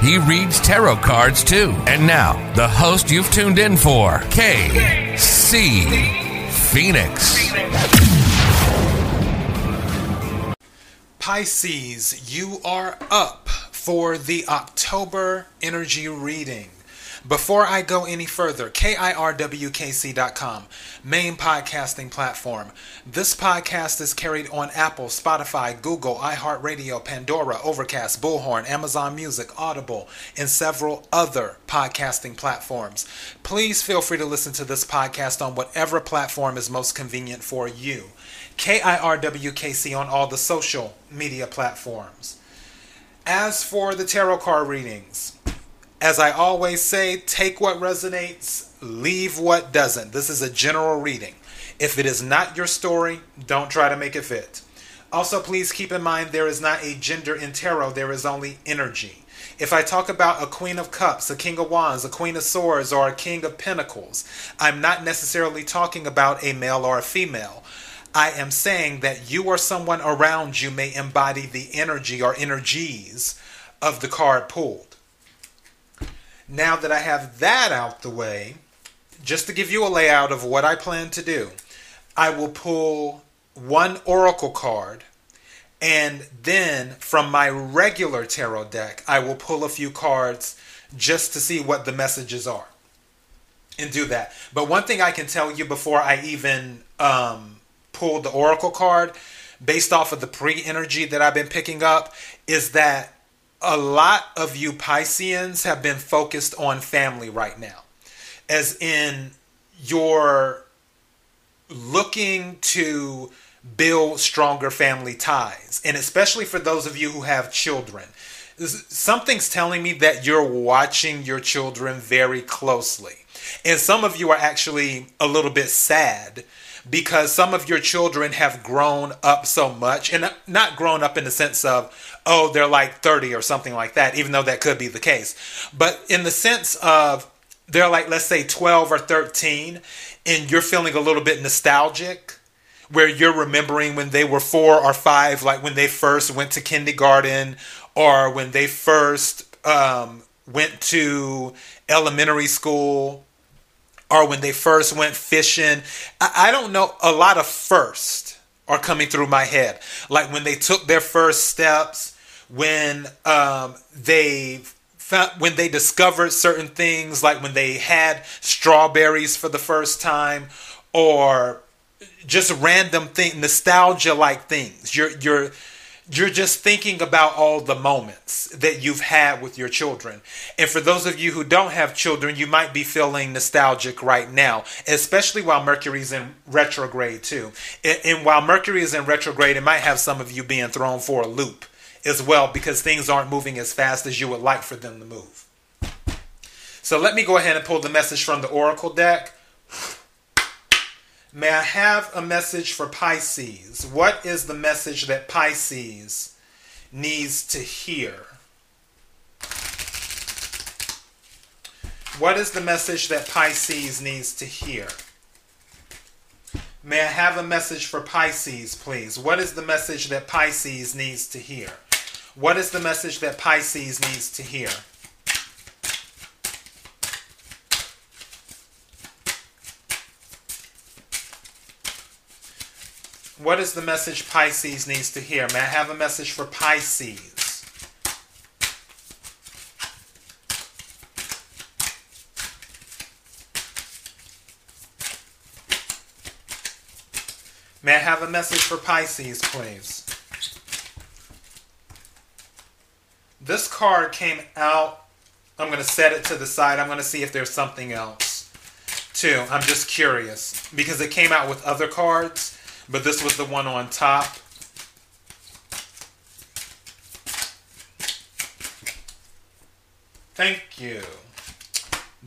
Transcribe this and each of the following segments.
He reads tarot cards too. And now, the host you've tuned in for, KC Phoenix. Pisces, you are up for the October energy reading. Before I go any further, KIRWKC.com, main podcasting platform. This podcast is carried on Apple, Spotify, Google, iHeartRadio, Pandora, Overcast, Bullhorn, Amazon Music, Audible, and several other podcasting platforms. Please feel free to listen to this podcast on whatever platform is most convenient for you. KIRWKC on all the social media platforms. As for the tarot card readings, as I always say, take what resonates, leave what doesn't. This is a general reading. If it is not your story, don't try to make it fit. Also, please keep in mind there is not a gender in tarot, there is only energy. If I talk about a Queen of Cups, a King of Wands, a Queen of Swords, or a King of Pentacles, I'm not necessarily talking about a male or a female. I am saying that you or someone around you may embody the energy or energies of the card pulled. Now that I have that out the way, just to give you a layout of what I plan to do, I will pull one oracle card and then from my regular tarot deck, I will pull a few cards just to see what the messages are and do that. But one thing I can tell you before I even um, pull the oracle card, based off of the pre energy that I've been picking up, is that a lot of you Pisceans have been focused on family right now, as in you're looking to build stronger family ties, and especially for those of you who have children. Something's telling me that you're watching your children very closely. And some of you are actually a little bit sad because some of your children have grown up so much and not grown up in the sense of oh they're like 30 or something like that even though that could be the case. But in the sense of they're like let's say 12 or 13 and you're feeling a little bit nostalgic where you're remembering when they were 4 or 5 like when they first went to kindergarten or when they first um, went to elementary school or when they first went fishing. I, I don't know. A lot of first are coming through my head. Like when they took their first steps, when um, they found, when they discovered certain things, like when they had strawberries for the first time, or just random thing, nostalgia like things. You're you're you're just thinking about all the moments that you've had with your children. And for those of you who don't have children, you might be feeling nostalgic right now, especially while Mercury's in retrograde too. And while Mercury is in retrograde, it might have some of you being thrown for a loop as well because things aren't moving as fast as you would like for them to move. So let me go ahead and pull the message from the Oracle deck. May I have a message for Pisces? What is the message that Pisces needs to hear? What is the message that Pisces needs to hear? May I have a message for Pisces, please? What is the message that Pisces needs to hear? What is the message that Pisces needs to hear? What is the message Pisces needs to hear? May I have a message for Pisces? May I have a message for Pisces, please? This card came out. I'm going to set it to the side. I'm going to see if there's something else, too. I'm just curious because it came out with other cards but this was the one on top. Thank you.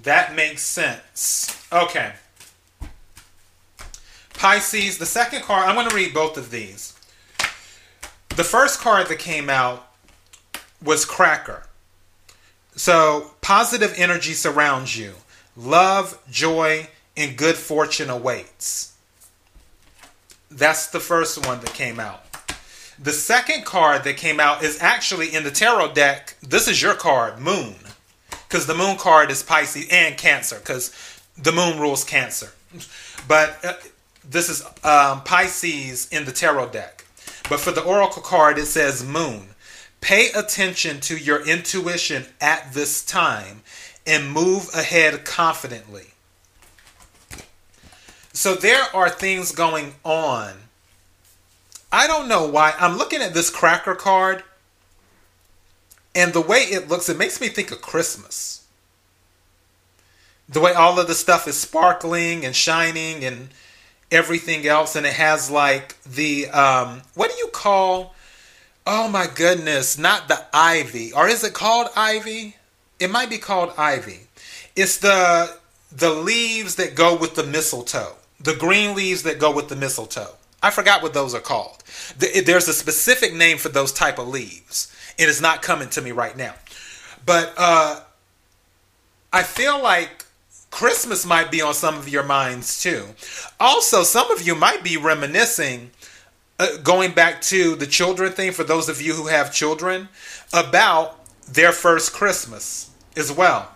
That makes sense. Okay. Pisces, the second card, I'm going to read both of these. The first card that came out was Cracker. So, positive energy surrounds you. Love, joy, and good fortune awaits. That's the first one that came out. The second card that came out is actually in the tarot deck. This is your card, Moon. Because the Moon card is Pisces and Cancer, because the Moon rules Cancer. But uh, this is um, Pisces in the tarot deck. But for the Oracle card, it says Moon. Pay attention to your intuition at this time and move ahead confidently. So there are things going on. I don't know why. I'm looking at this cracker card, and the way it looks, it makes me think of Christmas. The way all of the stuff is sparkling and shining and everything else, and it has like the um, what do you call? Oh my goodness, not the ivy, or is it called ivy? It might be called ivy. It's the the leaves that go with the mistletoe the green leaves that go with the mistletoe. I forgot what those are called. There's a specific name for those type of leaves. It is not coming to me right now. But uh, I feel like Christmas might be on some of your minds too. Also, some of you might be reminiscing, uh, going back to the children thing for those of you who have children, about their first Christmas as well.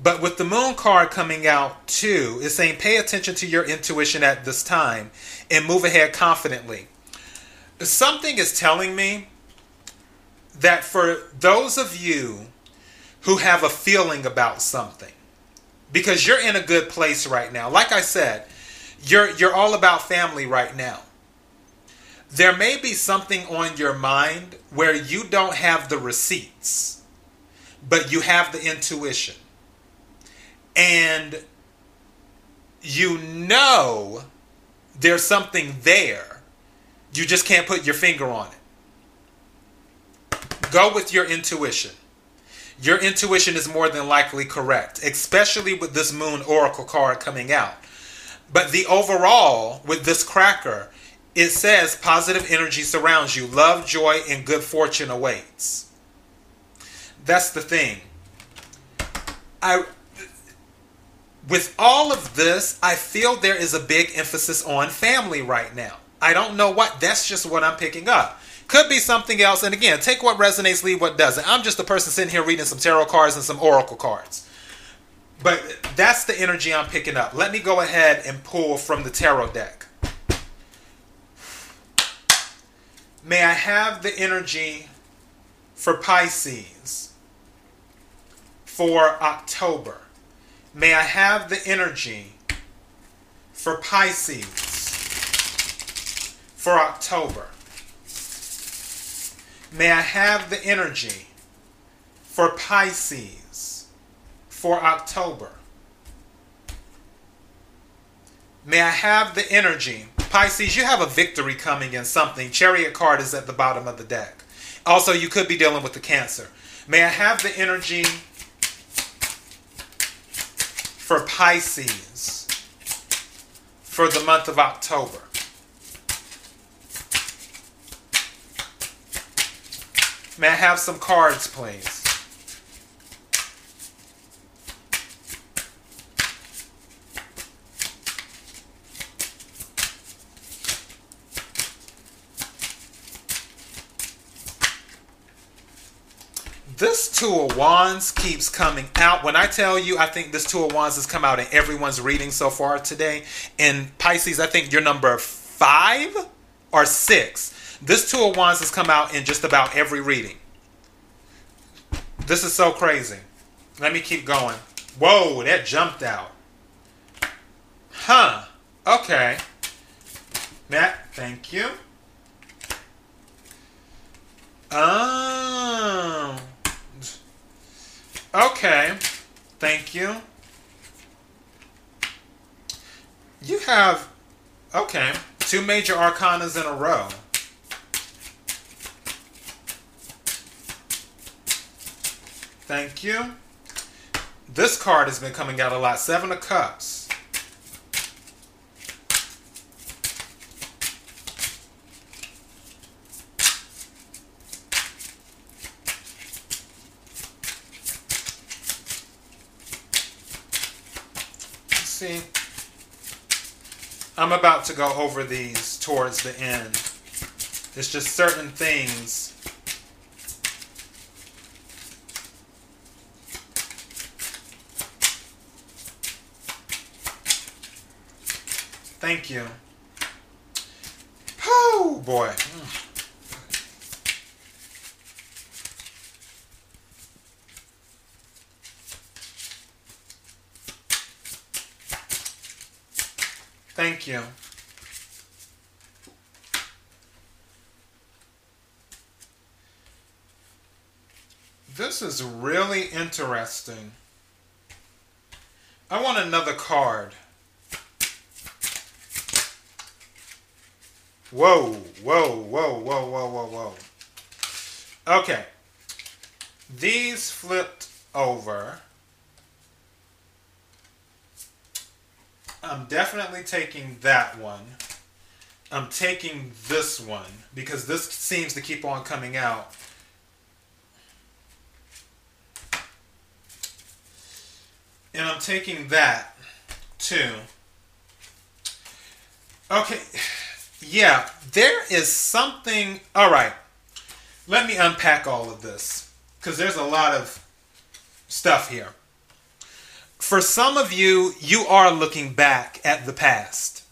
But with the moon card coming out too, it's saying pay attention to your intuition at this time and move ahead confidently. Something is telling me that for those of you who have a feeling about something, because you're in a good place right now, like I said, you're you're all about family right now. There may be something on your mind where you don't have the receipts, but you have the intuition and you know there's something there. You just can't put your finger on it. Go with your intuition. Your intuition is more than likely correct, especially with this moon oracle card coming out. But the overall, with this cracker, it says positive energy surrounds you, love, joy, and good fortune awaits. That's the thing. I with all of this, I feel there is a big emphasis on family right now. I don't know what, that's just what I'm picking up. Could be something else. And again, take what resonates, leave what doesn't. I'm just a person sitting here reading some tarot cards and some oracle cards. But that's the energy I'm picking up. Let me go ahead and pull from the tarot deck. May I have the energy for Pisces for October? May I have the energy for Pisces for October. May I have the energy for Pisces for October. May I have the energy. Pisces, you have a victory coming in something. Chariot card is at the bottom of the deck. Also, you could be dealing with the Cancer. May I have the energy for Pisces for the month of October. May I have some cards, please? This Two of Wands keeps coming out. When I tell you, I think this Two of Wands has come out in everyone's reading so far today. In Pisces, I think you're number five or six. This Two of Wands has come out in just about every reading. This is so crazy. Let me keep going. Whoa, that jumped out. Huh. Okay. Matt, thank you. Oh. Okay. Thank you. You have, okay, two major arcanas in a row. Thank you. this card has been coming out a lot. Seven of Cups. See. I'm about to go over these towards the end. It's just certain things. Thank you. Oh boy. Thank you. This is really interesting. I want another card. Whoa, whoa, whoa, whoa, whoa, whoa, whoa. Okay. These flipped over. I'm definitely taking that one. I'm taking this one because this seems to keep on coming out. And I'm taking that too. Okay. Yeah, there is something. All right. Let me unpack all of this because there's a lot of stuff here for some of you, you are looking back at the past.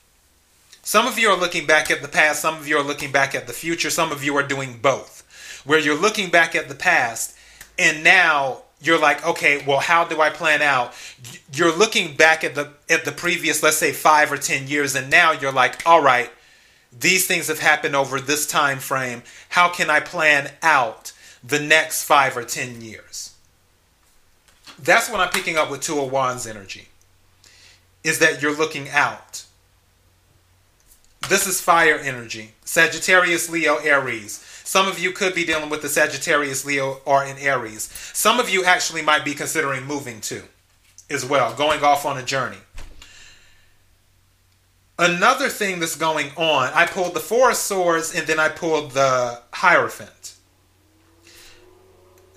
Some of you are looking back at the past, some of you are looking back at the future, some of you are doing both. Where you're looking back at the past and now you're like, okay, well, how do I plan out? You're looking back at the at the previous, let's say 5 or 10 years and now you're like, all right, these things have happened over this time frame. How can I plan out the next 5 or 10 years? That's what I'm picking up with Two of Wands energy. Is that you're looking out. This is fire energy. Sagittarius, Leo, Aries. Some of you could be dealing with the Sagittarius, Leo, or in Aries. Some of you actually might be considering moving too, as well, going off on a journey. Another thing that's going on, I pulled the Four of Swords and then I pulled the Hierophant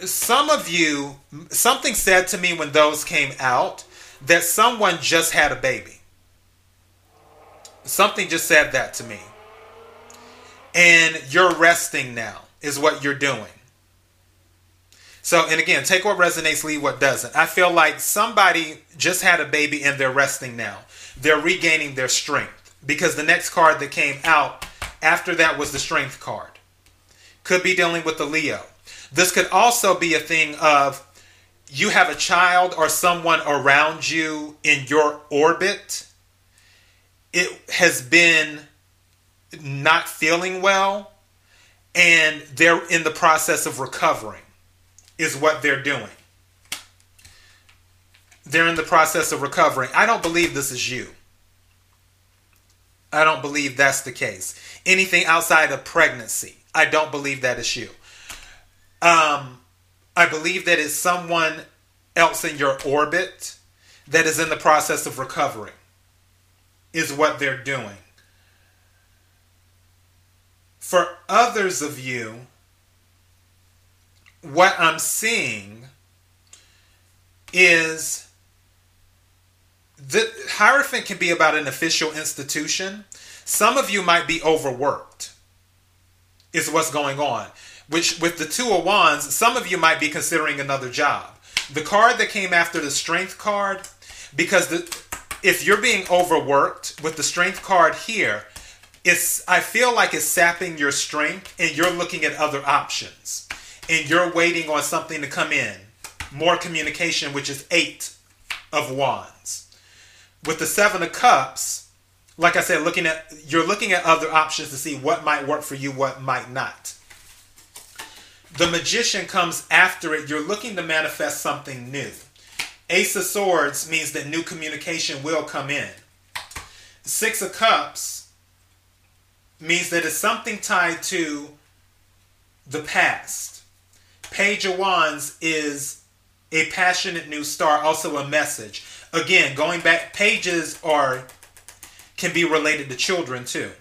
some of you, something said to me when those came out that someone just had a baby. Something just said that to me. And you're resting now, is what you're doing. So, and again, take what resonates, leave what doesn't. I feel like somebody just had a baby and they're resting now. They're regaining their strength because the next card that came out after that was the strength card. Could be dealing with the Leo. This could also be a thing of you have a child or someone around you in your orbit. It has been not feeling well and they're in the process of recovering, is what they're doing. They're in the process of recovering. I don't believe this is you. I don't believe that's the case. Anything outside of pregnancy, I don't believe that is you. Um, I believe that it's someone else in your orbit that is in the process of recovering, is what they're doing. For others of you, what I'm seeing is the Hierophant can be about an official institution. Some of you might be overworked, is what's going on which with the two of wands, some of you might be considering another job. The card that came after the strength card, because the if you're being overworked with the strength card here, it's I feel like it's sapping your strength and you're looking at other options. And you're waiting on something to come in. More communication, which is eight of wands. With the seven of cups, like I said, looking at you're looking at other options to see what might work for you, what might not the magician comes after it. You're looking to manifest something new. Ace of Swords means that new communication will come in. Six of Cups means that it's something tied to the past. Page of Wands is a passionate new star, also a message. Again, going back, pages are can be related to children too.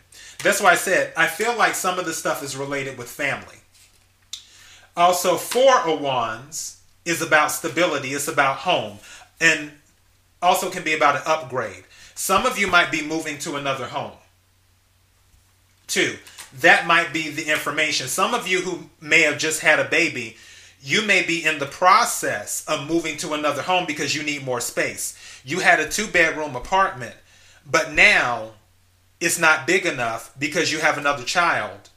That's why I said I feel like some of the stuff is related with family. Also, Four of Wands is about stability, it's about home, and also can be about an upgrade. Some of you might be moving to another home. Two, that might be the information. Some of you who may have just had a baby, you may be in the process of moving to another home because you need more space. You had a two bedroom apartment, but now it's not big enough because you have another child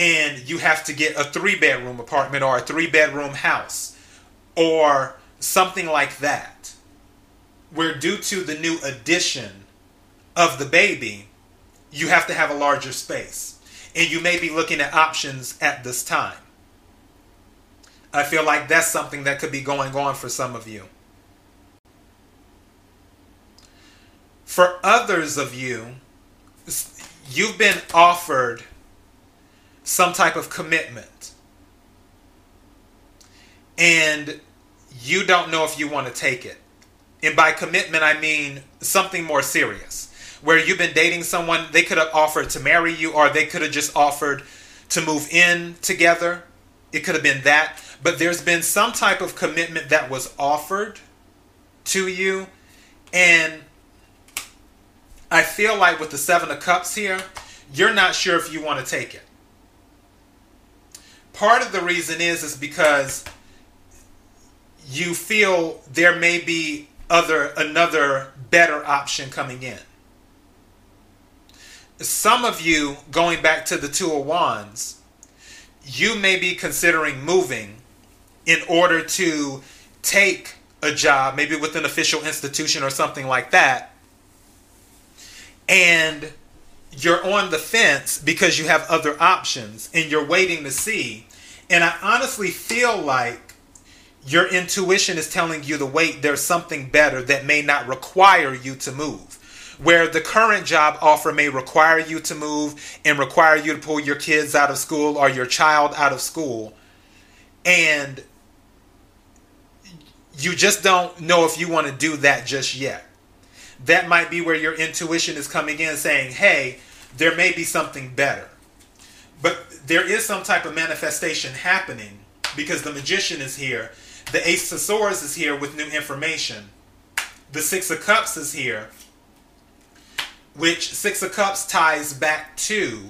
and you have to get a three bedroom apartment or a three bedroom house or something like that. Where, due to the new addition of the baby, you have to have a larger space. And you may be looking at options at this time. I feel like that's something that could be going on for some of you. For others of you, you've been offered some type of commitment. And you don't know if you want to take it. And by commitment, I mean something more serious. Where you've been dating someone, they could have offered to marry you, or they could have just offered to move in together. It could have been that. But there's been some type of commitment that was offered to you. And I feel like with the Seven of Cups here, you're not sure if you want to take it. Part of the reason is is because you feel there may be other another better option coming in. Some of you going back to the 2 of wands, you may be considering moving in order to take a job, maybe with an official institution or something like that. And you're on the fence because you have other options and you're waiting to see. And I honestly feel like your intuition is telling you to wait, there's something better that may not require you to move. Where the current job offer may require you to move and require you to pull your kids out of school or your child out of school. And you just don't know if you want to do that just yet that might be where your intuition is coming in saying, hey, there may be something better. But there is some type of manifestation happening because the magician is here. The ace of swords is here with new information. The six of cups is here, which six of cups ties back to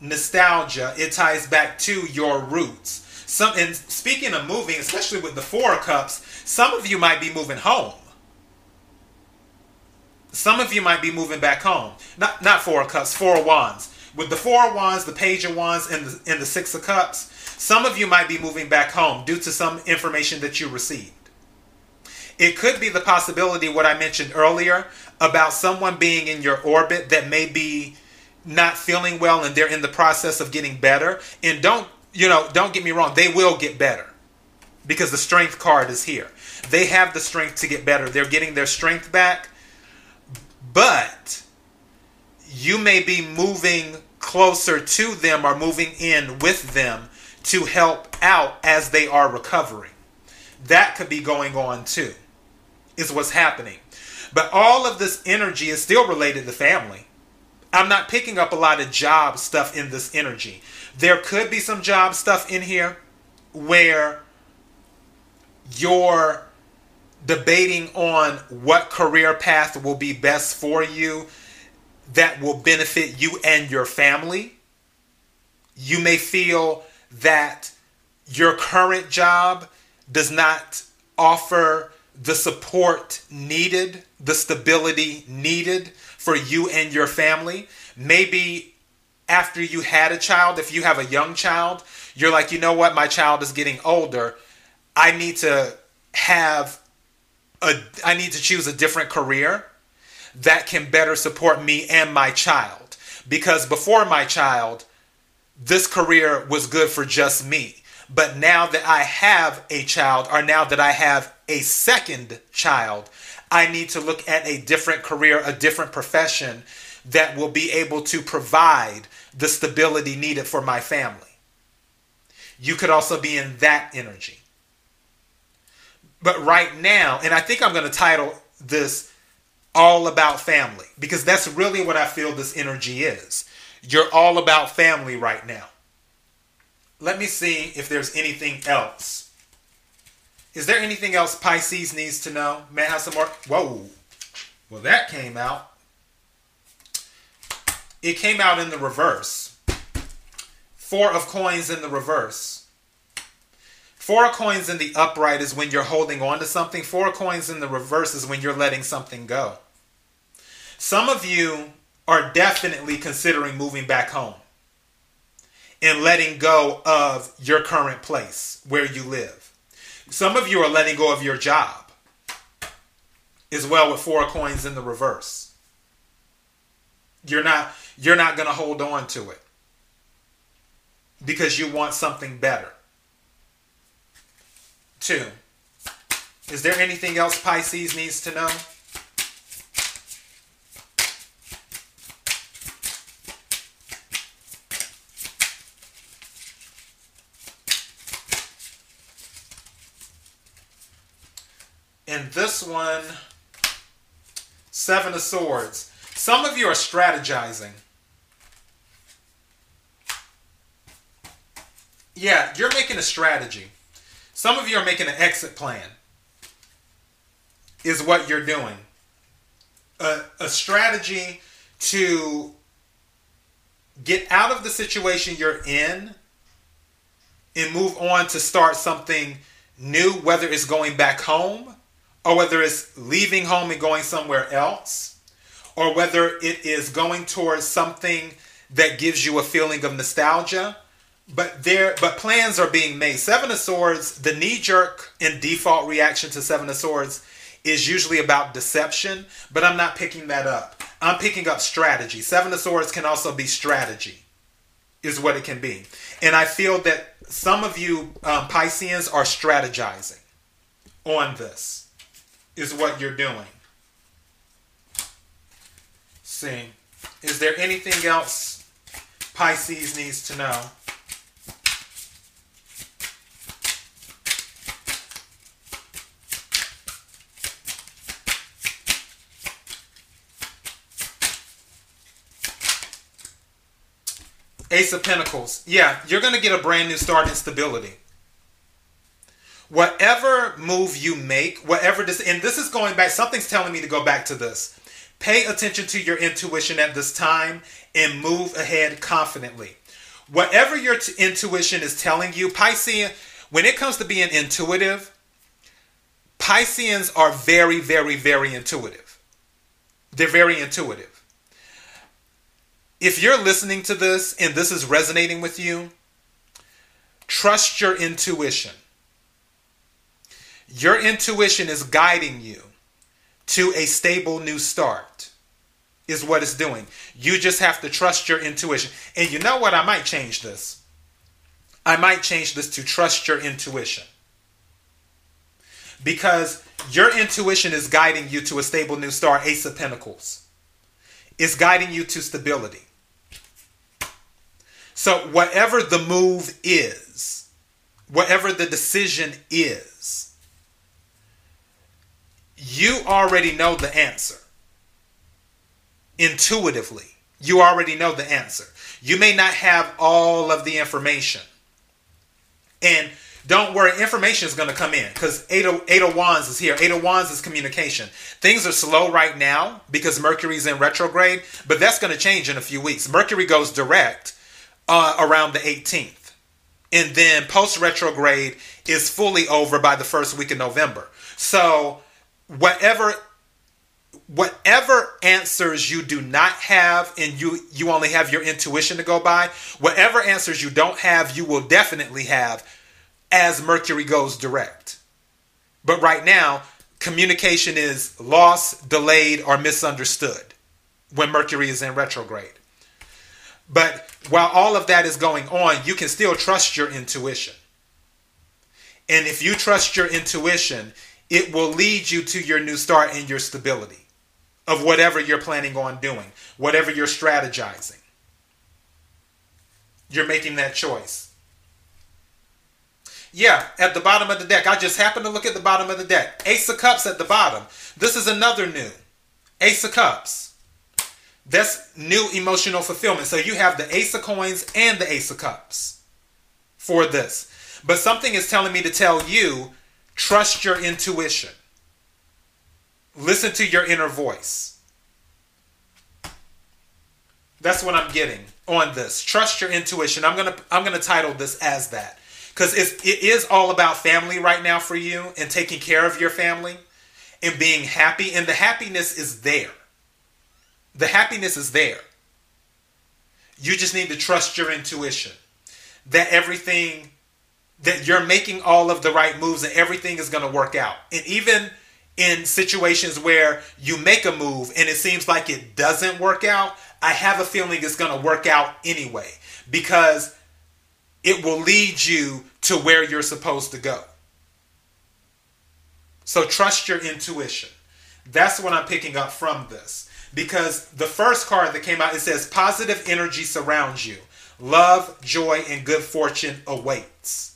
nostalgia. It ties back to your roots. Some and speaking of moving, especially with the four of cups, some of you might be moving home some of you might be moving back home. Not not four of cups, four of wands. With the four of wands, the page of wands, and the, and the six of cups, some of you might be moving back home due to some information that you received. It could be the possibility, what I mentioned earlier, about someone being in your orbit that may be not feeling well and they're in the process of getting better. And don't, you know, don't get me wrong, they will get better because the strength card is here. They have the strength to get better. They're getting their strength back but you may be moving closer to them are moving in with them to help out as they are recovering. That could be going on too, is what's happening. But all of this energy is still related to family. I'm not picking up a lot of job stuff in this energy. There could be some job stuff in here where you're debating on what career path will be best for you that will benefit you and your family. You may feel that your current job does not offer the support needed, the stability needed for you and your family. Maybe after you had a child, if you have a young child, you're like, you know what, my child is getting older. I need to have a, I need to choose a different career that can better support me and my child. Because before my child, this career was good for just me. But now that I have a child, or now that I have a second child, I need to look at a different career, a different profession that will be able to provide the stability needed for my family. You could also be in that energy. But right now, and I think I'm going to title this All About Family because that's really what I feel this energy is. You're all about family right now. Let me see if there's anything else. Is there anything else Pisces needs to know? May I have some more? Whoa. Well, that came out. It came out in the reverse. Four of coins in the reverse. Four of coins in the upright is when you're holding on to something. Four of coins in the reverse is when you're letting something go. Some of you are definitely considering moving back home and letting go of your current place where you live. Some of you are letting go of your job as well with four coins in the reverse. You're not you're not going to hold on to it because you want something better. Two. Is there anything else Pisces needs to know? And this one, Seven of Swords. Some of you are strategizing. Yeah, you're making a strategy. Some of you are making an exit plan, is what you're doing. A, a strategy to get out of the situation you're in and move on to start something new, whether it's going back home or whether it's leaving home and going somewhere else, or whether it is going towards something that gives you a feeling of nostalgia. But there, but plans are being made. Seven of Swords, the knee-jerk and default reaction to Seven of Swords is usually about deception, but I'm not picking that up. I'm picking up strategy. Seven of Swords can also be strategy, is what it can be. And I feel that some of you um, Pisceans are strategizing on this is what you're doing. See, is there anything else Pisces needs to know? Ace of Pentacles. Yeah, you're going to get a brand new start in stability whatever move you make, whatever this, and this is going back, something's telling me to go back to this. Pay attention to your intuition at this time and move ahead confidently. Whatever your t- intuition is telling you, Piscean, when it comes to being intuitive, Pisceans are very, very, very intuitive. They're very intuitive. If you're listening to this and this is resonating with you, trust your intuition your intuition is guiding you to a stable new start, is what it's doing. You just have to trust your intuition. And you know what? I might change this. I might change this to trust your intuition. Because your intuition is guiding you to a stable new start, Ace of Pentacles. It's guiding you to stability. So, whatever the move is, whatever the decision is, you already know the answer. Intuitively, you already know the answer. You may not have all of the information. And don't worry, information is going to come in because Eight of, Eight of Wands is here. Eight of Wands is communication. Things are slow right now because Mercury's in retrograde, but that's going to change in a few weeks. Mercury goes direct uh, around the 18th. And then post retrograde is fully over by the first week of November. So whatever whatever answers you do not have and you you only have your intuition to go by whatever answers you don't have you will definitely have as mercury goes direct. But right now communication is lost delayed or misunderstood when mercury is in retrograde. But while all of that is going on you can still trust your intuition. And if you trust your intuition it will lead you to your new start and your stability of whatever you're planning on doing, whatever you're strategizing. You're making that choice. Yeah, at the bottom of the deck. I just happened to look at the bottom of the deck. Ace of Cups at the bottom. This is another new. Ace of Cups. That's new emotional fulfillment. So you have the Ace of Coins and the Ace of Cups for this. But something is telling me to tell you trust your intuition. Listen to your inner voice. That's what I'm getting on this. Trust your intuition. I'm going to I'm going to title this as that because it is all about family right now for you and taking care of your family and being happy. And the happiness is there. The happiness is there. You just need to trust your intuition that everything, that you're making all of the right moves and everything is going to work out. And even in situations where you make a move and it seems like it doesn't work out, I have a feeling it's going to work out anyway because it will lead you to where you're supposed to go. So trust your intuition. That's what I'm picking up from this. Because the first card that came out, it says positive energy surrounds you. Love, joy, and good fortune awaits.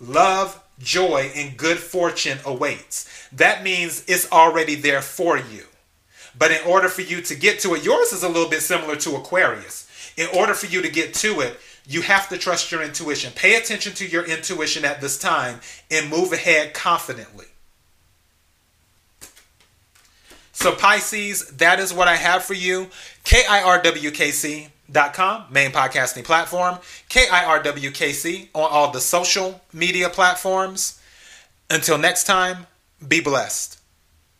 Love, joy, and good fortune awaits. That means it's already there for you. But in order for you to get to it, yours is a little bit similar to Aquarius. In order for you to get to it, you have to trust your intuition. Pay attention to your intuition at this time and move ahead confidently. So, Pisces, that is what I have for you. KIRWKC.com, main podcasting platform. KIRWKC on all the social media platforms. Until next time, be blessed.